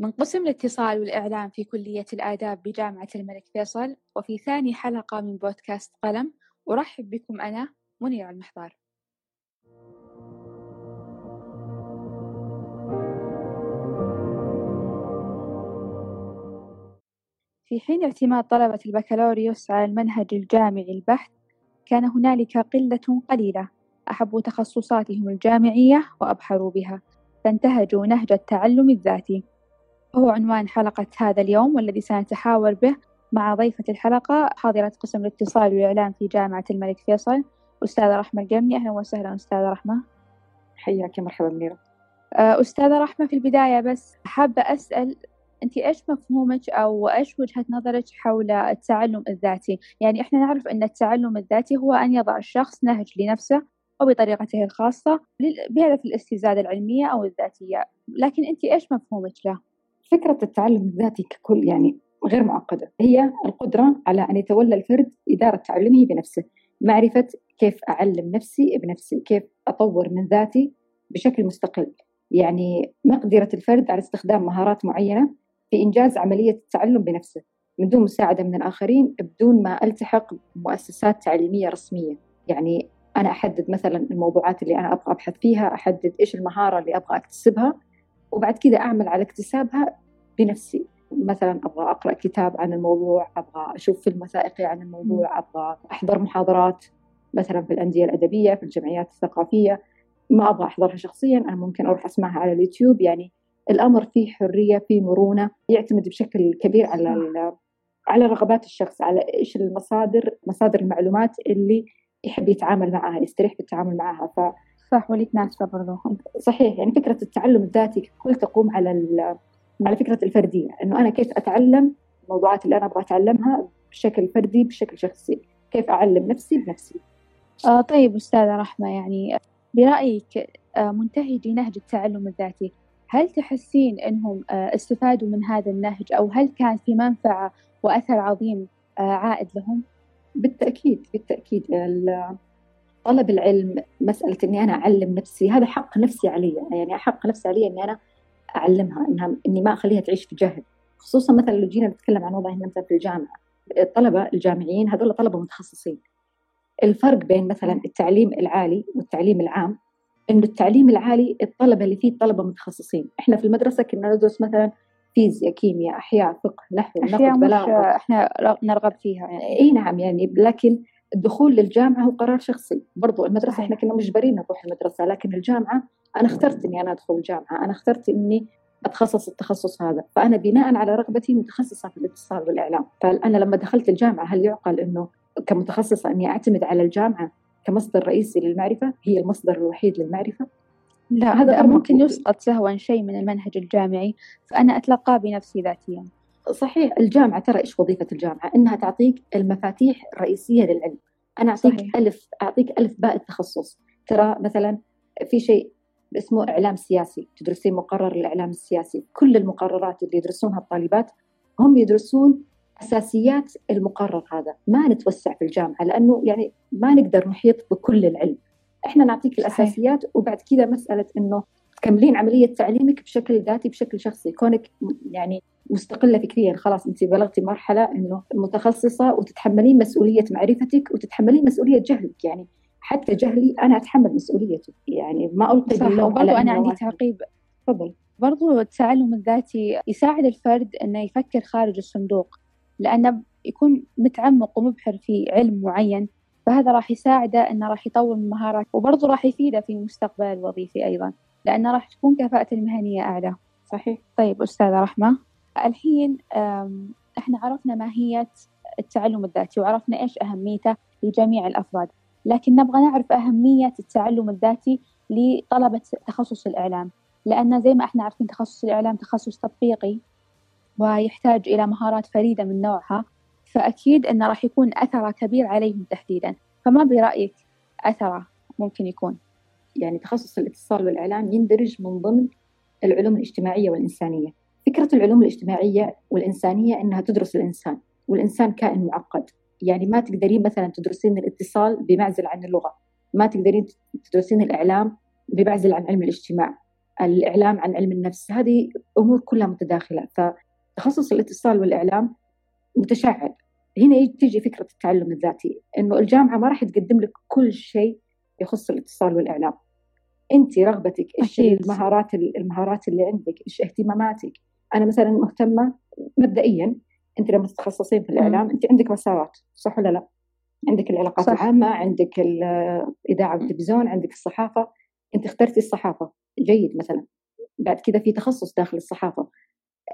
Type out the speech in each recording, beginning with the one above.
من قسم الاتصال والإعلام في كلية الآداب بجامعة الملك فيصل وفي ثاني حلقة من بودكاست قلم أرحب بكم أنا منير المحضار. في حين اعتماد طلبة البكالوريوس على المنهج الجامعي البحث كان هنالك قلة قليلة أحبوا تخصصاتهم الجامعية وأبحروا بها فانتهجوا نهج التعلم الذاتي. هو عنوان حلقة هذا اليوم والذي سنتحاور به مع ضيفة الحلقة حاضرة قسم الاتصال والإعلام في جامعة الملك فيصل أستاذة رحمة القمني أهلا وسهلا أستاذة رحمة حياك مرحبا منيرة آه، أستاذة رحمة في البداية بس حابة أسأل أنت إيش مفهومك أو إيش وجهة نظرك حول التعلم الذاتي؟ يعني إحنا نعرف أن التعلم الذاتي هو أن يضع الشخص نهج لنفسه وبطريقته الخاصة بهدف الاستزادة العلمية أو الذاتية، لكن أنت إيش مفهومك له؟ فكرة التعلم الذاتي ككل يعني غير معقدة. هي القدرة على أن يتولى الفرد إدارة تعلمه بنفسه معرفة كيف أعلم نفسي بنفسي كيف أطور من ذاتي بشكل مستقل. يعني مقدرة الفرد على استخدام مهارات معينة في إنجاز عملية التعلم بنفسه من دون مساعدة من الآخرين بدون ما ألتحق بمؤسسات تعليمية رسمية. يعني أنا أحدد مثلا الموضوعات اللي أنا أبغى أبحث فيها أحدد إيش المهارة اللي أبغى أكتسبها وبعد كذا أعمل على اكتسابها بنفسي. مثلا أبغى أقرأ كتاب عن الموضوع أبغى أشوف فيلم وثائقي عن الموضوع أبغى أحضر محاضرات مثلا في الأندية الأدبية في الجمعيات الثقافية. ما أبغى أحضرها شخصيا أنا ممكن أروح أسمعها على اليوتيوب. يعني الأمر فيه حرية فيه مرونة يعتمد بشكل كبير على على رغبات الشخص على إيش المصادر مصادر المعلومات اللي يحب يتعامل معها يستريح في التعامل معها. ف صح وليتناسبه برضه صحيح يعني فكرة التعلم الذاتي كل تقوم على على فكرة الفردية. إنه أنا كيف أتعلم الموضوعات اللي أنا أبغى أتعلمها بشكل فردي بشكل شخصي. كيف أعلم نفسي بنفسي. آه طيب أستاذة رحمة يعني برأيك آه منتهجي نهج التعلم الذاتي هل تحسين أنهم آه استفادوا من هذا النهج؟ أو هل كان في منفعة وأثر عظيم آه عائد لهم؟ بالتأكيد بالتأكيد. طلب العلم مسألة إني أنا أعلم نفسي هذا حق نفسي علي يعني حق نفسي علي إني أنا أعلمها إنها إني ما أخليها تعيش في جهل. خصوصا مثلا لو جينا نتكلم عن وضعنا مثلا في الجامعة الطلبة الجامعيين هذول طلبة متخصصين. الفرق بين مثلا التعليم العالي والتعليم العام إنه التعليم العالي الطلبة اللي فيه طلبة متخصصين، إحنا في المدرسة كنا ندرس مثلا فيزياء، كيمياء، أحياء، فقه، نحو، أشياء مش إحنا نرغب فيها يعني. إي نعم يعني لكن الدخول للجامعة هو قرار شخصي. برضو المدرسة إحنا كنا مجبرين نروح المدرسة لكن الجامعة أنا اخترت إني أنا أدخل الجامعة أنا اخترت إني أتخصص التخصص هذا. فأنا بناء على رغبتي متخصصة في الاتصال والإعلام. فأنا لما دخلت الجامعة هل يعقل إنه كمتخصصة إني أعتمد على الجامعة كمصدر رئيسي للمعرفة؟ هي المصدر الوحيد للمعرفة؟ لا هذا ممكن يسقط سهوا شيء من المنهج الجامعي فأنا أتلقاه بنفسي ذاتيا. صحيح الجامعة ترى إيش وظيفة الجامعة؟ إنها تعطيك المفاتيح الرئيسية للعلم. أنا أعطيك صحيح. ألف أعطيك ألف باء التخصص ترى مثلا في شيء اسمه إعلام سياسي تدرسين مقرر الإعلام السياسي. كل المقررات اللي يدرسونها الطالبات هم يدرسون أساسيات المقرر هذا. ما نتوسع في الجامعة لأنه يعني ما نقدر نحيط بكل العلم. إحنا نعطيك الأساسيات وبعد كذا مسألة إنه تكملين عملية تعليمك بشكل ذاتي بشكل شخصي. كونك يعني مستقلة فكريا خلاص أنت بلغتي مرحلة إنه متخصصة وتتحملين مسؤولية معرفتك وتتحملين مسؤولية جهلك. يعني حتى جهلي أنا أتحمل مسؤوليته يعني ما ألقي باللوم برضو أنا عندي تعقيب. تفضل. برضو التعلم الذاتي يساعد الفرد إنه يفكر خارج الصندوق لأنه يكون متعمق ومبحر في علم معين. فهذا راح يساعده إنه راح يطور من مهاراته وبرضه راح يفيده في المستقبل الوظيفي أيضا. لأنه راح تكون كفاءته المهنية أعلى. صحيح. طيب أستاذة رحمة. الحين إحنا عرفنا ماهية التعلم الذاتي وعرفنا إيش أهميته لجميع الأفراد، لكن نبغى نعرف أهمية التعلم الذاتي لطلبة تخصص الإعلام، لأن زي ما إحنا عارفين تخصص الإعلام تخصص تطبيقي ويحتاج إلى مهارات فريدة من نوعها، فأكيد إنه راح يكون أثره كبير عليهم تحديدا، فما برأيك أثره ممكن يكون؟ يعني تخصص الاتصال والإعلام يندرج من ضمن العلوم الاجتماعية والإنسانية. فكرة العلوم الاجتماعية والإنسانية إنها تدرس الإنسان والإنسان كائن معقد. يعني ما تقدرين مثلا تدرسين الاتصال بمعزل عن اللغة ما تقدرين تدرسين الإعلام بمعزل عن علم الاجتماع الإعلام عن علم النفس. هذه أمور كلها متداخلة. فتخصص الاتصال والإعلام متشعب هنا تيجي فكرة التعلم الذاتي إنه الجامعة ما راح تقدم لك كل شيء يخص الاتصال والإعلام. أنت رغبتك إيش المهارات المهارات اللي عندك؟ إيش اهتماماتك؟ أنا مثلا مهتمة مبدئيا أنت لما تتخصصين في الإعلام أنت عندك مسارات صح ولا لا؟ عندك العلاقات صح. العامة عندك الإذاعة والتلفزيون عندك الصحافة. أنت اخترتي الصحافة. جيد مثلا. بعد كذا في تخصص داخل الصحافة.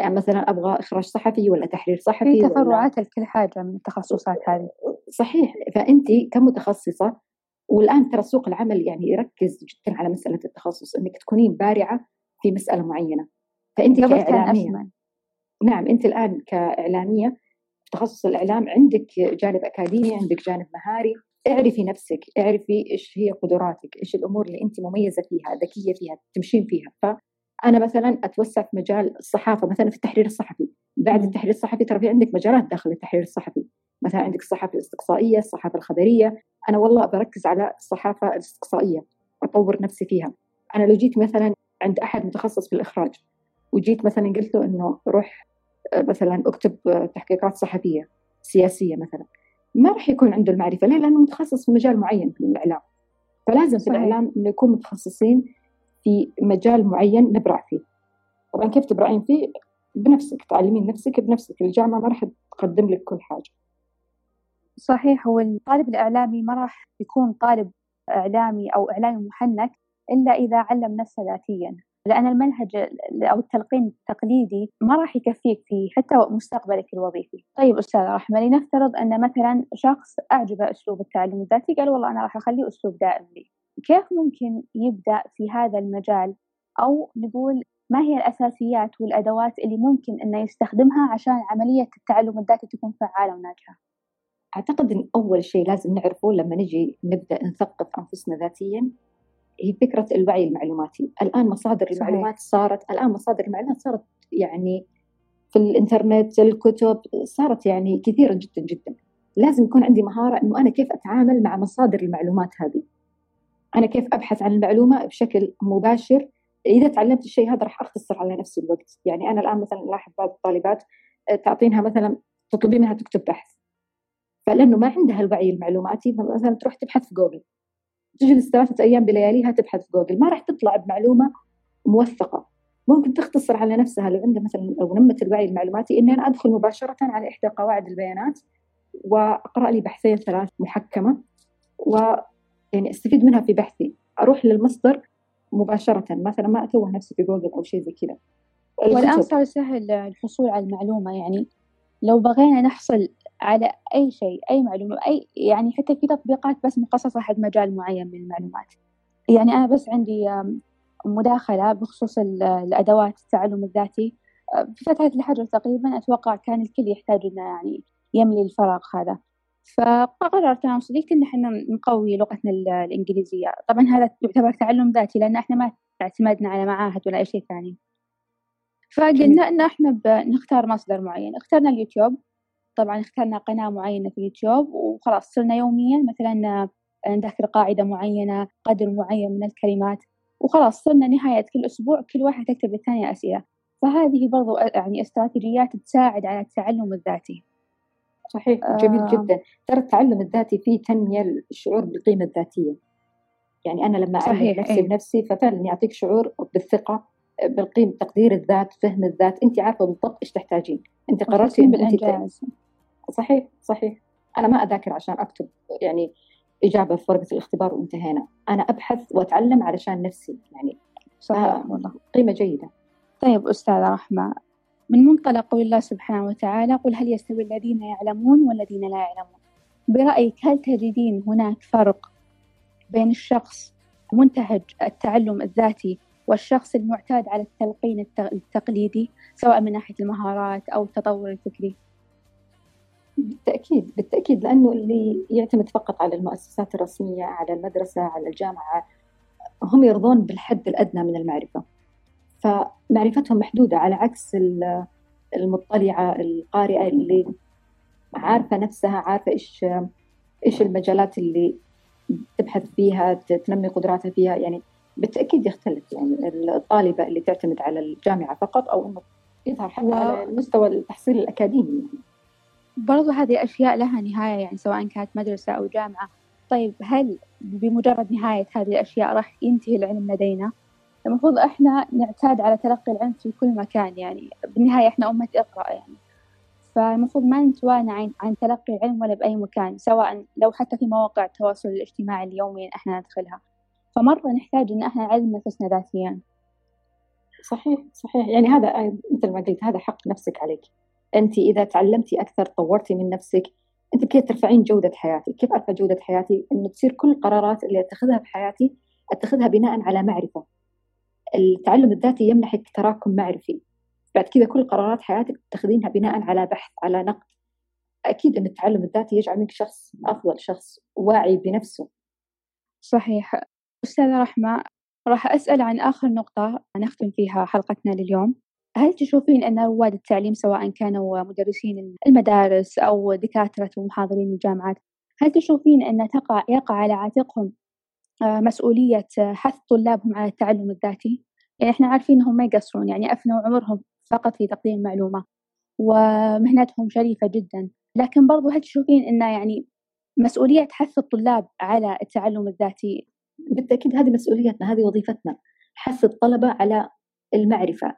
يعني مثلا أبغى إخراج صحفي ولا تحرير صحفي في تفرعات لكل حاجة من التخصصات هذه. صحيح. فانت كمتخصصة والآن ترى سوق العمل يعني يركز جدا على مسألة التخصص إنك تكونين بارعة في مسألة معينة. فأنت كإعلامية. نعم أنت الآن كإعلامية في تخصص الإعلام عندك جانب أكاديمي عندك جانب مهاري. اعرفي نفسك اعرفي إيش هي قدراتك إيش الأمور اللي أنت مميزة فيها ذكية فيها تمشين فيها. فأنا مثلا أتوسع في مجال الصحافة مثلا في التحرير الصحفي. بعد التحرير الصحفي ترى في عندك مجالات داخل التحرير الصحفي. مثلا عندك الصحافة الإستقصائية الصحافة الخبرية. أنا والله بركز على الصحافة الاستقصائيه أطور نفسي فيها. أنا لو جيت مثلا عند أحد متخصص في الاخراج وجيت مثلا قلت له إنه روح آه، مثلا اكتب آه، تحقيقات صحفية سياسية مثلا ما راح يكون عنده المعرفة. ليه؟ لأنه متخصص في مجال معين في الإعلام. فلازم في الإعلام إنه يكون متخصصين في مجال معين نبرع فيه. طبعا كيف تبرعين فيه؟ بنفسك تعلمين نفسك بنفسك. الجامعة ما راح تقدم لك كل حاجة. صحيح هو الطالب الإعلامي ما راح يكون طالب إعلامي أو إعلامي محنك إلا إذا علم نفسه ذاتيا. لأن المنهج أو التلقين التقليدي ما راح يكفيك في حتى مستقبلك الوظيفي. طيب أستاذ رحمة لنفترض أن مثلا شخص أعجبه أسلوب التعلم الذاتي قال والله أنا راح أخليه أسلوب دائم لي. كيف ممكن يبدأ في هذا المجال؟ أو نقول ما هي الأساسيات والأدوات اللي ممكن أنه يستخدمها عشان عملية التعلم الذاتي تكون فعالة وناجحة؟ أعتقد أن أول شيء لازم نعرفه لما نجي نبدأ نثقف أنفسنا ذاتيا هي فكرة الوعي المعلوماتي. الآن مصادر صحيح. المعلومات صارت الآن مصادر المعلومات صارت يعني في الإنترنت الكتب صارت يعني كثيرة جدا جدا. لازم يكون عندي مهارة أنه أنا كيف أتعامل مع مصادر المعلومات هذه. أنا كيف أبحث عن المعلومة بشكل مباشر. إذا تعلمت الشيء هذا راح أختصر على نفسي الوقت. يعني أنا الآن مثلا ألاحظ بعض الطالبات تعطينها مثلا تطلبي منها تكتب بحث. فلأنه ما عندها الوعي المعلوماتي مثلا تروح تبحث في جوجل. تجلس ثلاثة أيام بلياليها تبحث في جوجل. ما راح تطلع بمعلومة موثقة. ممكن تختصر على نفسها لو عندها مثلا لو نمت الوعي المعلوماتي إني أنا أدخل مباشرة على إحدى قواعد البيانات وأقرأ لي بحثين ثلاث محكمة و يعني أستفيد منها في بحثي. أروح للمصدر مباشرة. مثلا ما أتوه نفسي في جوجل أو شيء زي كذا. والآن صار سهل الحصول على المعلومة. يعني لو بغينا نحصل على أي شيء أي معلومة أي يعني حتى في تطبيقات بس مخصصة حق مجال معين من المعلومات. يعني أنا بس عندي مداخلة بخصوص الأدوات التعلم الذاتي. في فترة الحجر تقريبا أتوقع كان الكل يحتاج إنه يعني يملي الفراغ هذا. فقررت أنا وصديقتي إن إحنا نقوي لغتنا الإنجليزية. طبعا هذا يعتبر تعلم ذاتي لأن إحنا ما اعتمدنا على معاهد ولا أي شيء ثاني. فقلنا إن إحنا بنختار مصدر معين. اخترنا اليوتيوب. طبعا اخترنا قناة معينة في اليوتيوب وخلاص صرنا يوميا مثلا نذكر قاعدة معينة قدر معين من الكلمات وخلاص صرنا نهاية كل أسبوع كل واحد تكتب للثانية أسئلة. فهذه برضو يعني استراتيجيات تساعد على التعلم الذاتي. صحيح جميل آه. جدا. ترى التعلم الذاتي فيه تنمية الشعور بالقيمة الذاتية. يعني أنا لما أعلم نفسي إيه. بنفسي ففعلا يعطيك شعور بالثقة بالقيمة تقدير الذات فهم الذات. أنت عارفة بالضبط إيش تحتاجين. أنت قررتي بالإنجاز. صحيح صحيح. أنا ما أذاكر عشان أكتب يعني إجابة في ورقة الاختبار وانتهينا. أنا أبحث وأتعلم علشان نفسي يعني. صحيح والله قيمة جيدة. طيب أستاذة رحمة من منطلق قول الله سبحانه وتعالى قل هل يستوي الذين يعلمون والذين لا يعلمون؟ برأيك هل تجدين هناك فرق بين الشخص منتهج التعلم الذاتي والشخص المعتاد على التلقين التقليدي سواء من ناحية المهارات أو التطور الفكري؟ بالتأكيد بالتأكيد لأنه اللي يعتمد فقط على المؤسسات الرسمية على المدرسة على الجامعة هم يرضون بالحد الأدنى من المعرفة. فمعرفتهم محدودة على عكس المطلعة القارئة اللي عارفة نفسها عارفة إيش إيش المجالات اللي تبحث فيها تنمي قدراتها فيها. يعني بالتأكيد يختلف. يعني الطالبة اللي تعتمد على الجامعة فقط أو إنه يظهر حتى و... على مستوى التحصيل الأكاديمي. يعني. برضو هذه أشياء لها نهاية يعني سواء كانت مدرسة أو جامعة. طيب هل بمجرد نهاية هذه الأشياء راح ينتهي العلم لدينا؟ المفروض إحنا نعتاد على تلقي العلم في كل مكان يعني بالنهاية إحنا أمة إقرأ يعني. فالمفروض ما نتوانى عن, عن تلقي العلم ولا بأي مكان سواء لو حتى في مواقع التواصل الاجتماعي اليومي إحنا ندخلها. فمرة نحتاج إن إحنا نعلم نفسنا ذاتيا. صحيح صحيح. يعني هذا مثل ما قلت هذا حق نفسك عليك. أنت إذا تعلمتي أكثر طورتي من نفسك أنت كيف ترفعين جودة حياتك كيف أرفع جودة حياتي؟ إنه تصير كل القرارات اللي أتخذها في حياتي أتخذها بناء على معرفة. التعلم الذاتي يمنحك تراكم معرفي. بعد كذا كل قرارات حياتك تاخذينها بناء على بحث على نقد. أكيد أن التعلم الذاتي يجعل منك شخص أفضل شخص واعي بنفسه. صحيح. أستاذة رحمة راح أسأل عن آخر نقطة نختم فيها حلقتنا لليوم. هل تشوفين أن رواد التعليم سواء كانوا مدرسين المدارس أو دكاترة ومحاضرين الجامعات هل تشوفين أن تقع يقع على عاتقهم آه، مسؤولية حث طلابهم على التعلم الذاتي؟ يعني إحنا عارفين إنهم ما يقصرون يعني أفنوا عمرهم فقط في تقديم معلومة ومهنتهم شريفة جدا لكن برضو هل تشوفين أن يعني مسؤولية حث الطلاب على التعلم الذاتي بالتأكيد هذه مسؤوليتنا هذه وظيفتنا حث الطلبة على المعرفة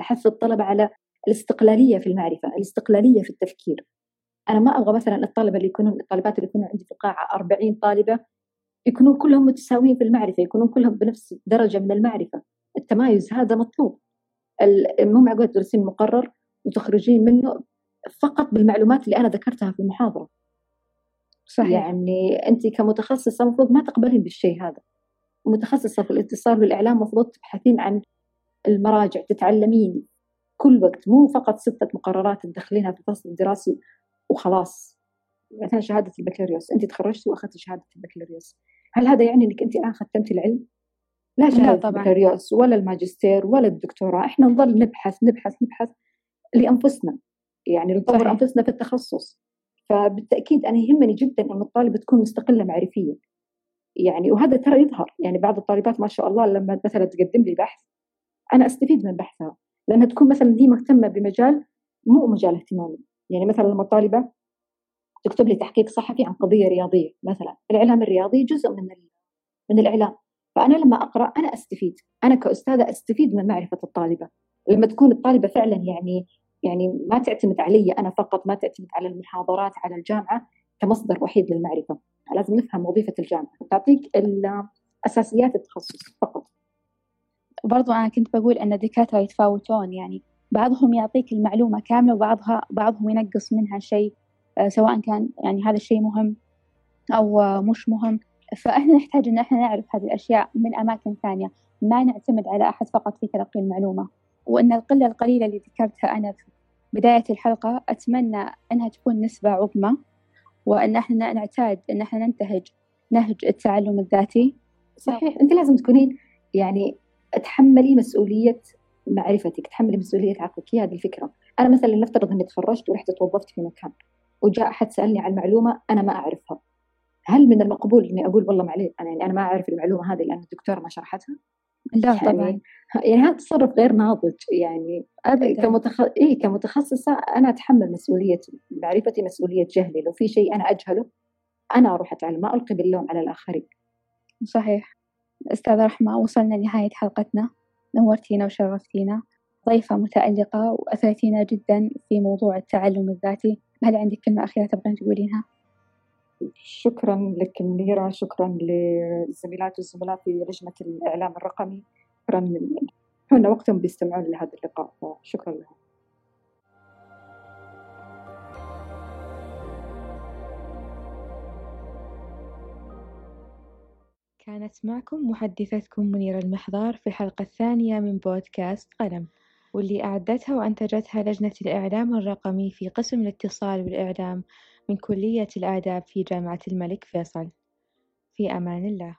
حث الطلبة على الاستقلالية في المعرفة الاستقلالية في التفكير. أنا ما أبغى مثلا الطلبة اللي يكونون الطالبات اللي يكونون عندي في القاعة 40 طالبة يكونون كلهم متساويين في المعرفة يكونون كلهم بنفس درجة من المعرفة. التمايز هذا مطلوب. مو معقول تدرسين مقرر وتخرجين منه فقط بالمعلومات اللي أنا ذكرتها في المحاضرة. صحيح. يعني أنت كمتخصصة المفروض ما تقبلين بالشيء هذا. متخصصة في الاتصال والإعلام المفروض تبحثين عن المراجع تتعلمين كل وقت مو فقط ستة مقررات تدخلينها في الفصل الدراسي وخلاص. مثلا شهادة البكالوريوس أنت تخرجتي وأخذتي شهادة البكالوريوس. هل هذا يعني أنك أنت الآن ختمتي العلم؟ لا شهادة البكالوريوس ولا الماجستير ولا الدكتوراه. إحنا نظل نبحث نبحث نبحث لأنفسنا يعني نطور أنفسنا في التخصص. فبالتأكيد أنا يهمني جدا أن الطالبة تكون مستقلة معرفيا. يعني وهذا ترى يظهر يعني بعض الطالبات ما شاء الله لما مثلا تقدم لي بحث أنا أستفيد من بحثها. لأنها تكون مثلا هي مهتمة بمجال مو مجال اهتمامي. يعني مثلا لما طالبة تكتب لي تحقيق صحفي عن قضية رياضية مثلا. الإعلام الرياضي جزء من من الإعلام. فأنا لما أقرأ أنا أستفيد. أنا كأستاذة أستفيد من معرفة الطالبة. لما تكون الطالبة فعلا يعني يعني ما تعتمد علي أنا فقط ما تعتمد على المحاضرات على الجامعة كمصدر وحيد للمعرفة. لازم نفهم وظيفة الجامعة. تعطيك أساسيات التخصص فقط. برضو أنا كنت بقول أن الدكاترة يتفاوتون يعني بعضهم يعطيك المعلومة كاملة وبعضها بعضهم ينقص منها شيء آه، سواء كان يعني هذا الشيء مهم أو مش مهم. فإحنا نحتاج أن إحنا نعرف هذه الأشياء من أماكن ثانية. ما نعتمد على أحد فقط في تلقي المعلومة. وأن القلة القليلة اللي ذكرتها أنا في بداية الحلقة أتمنى أنها تكون نسبة عظمى وأن إحنا نعتاد أن إحنا ننتهج نهج التعلم الذاتي. صحيح. أنت لازم تكونين يعني تحملي مسؤولية معرفتك تحملي مسؤولية عقلك. هي هذه الفكرة. أنا مثلا نفترض إني تخرجت ورحت توظفت في مكان وجاء أحد سألني عن معلومه أنا ما أعرفها. هل من المقبول إني أقول والله معليش أنا يعني أنا ما أعرف المعلومة هذه لأن الدكتوره ما شرحتها؟ لا يعني طبعا. يعني هذا تصرف غير ناضج. يعني أبدا. كمتخ... إيه كمتخصصة أنا أتحمل مسؤولية معرفتي مسؤولية جهلي. لو في شيء أنا أجهله أنا أروح أتعلم ما ألقي باللوم على الآخرين. صحيح. أستاذ رحمة وصلنا لنهاية حلقتنا. نورتينا وشرفتينا. ضيفة متألقة وأثرتينا جدا في موضوع التعلم الذاتي. هل عندك كلمة أخيرة تبغين تقولينها؟ شكرا لك منيرة. شكرا للزميلات والزملاء في لجنة الإعلام الرقمي. شكرا حون وقتهم بيستمعون لهذا اللقاء فشكرا لهم. كانت معكم محدثتكم منيرة المحضار في الحلقة الثانية من بودكاست قلم واللي أعدتها وأنتجتها لجنة الإعلام الرقمي في قسم الاتصال والإعلام من كلية الآداب في جامعة الملك فيصل. في أمان الله.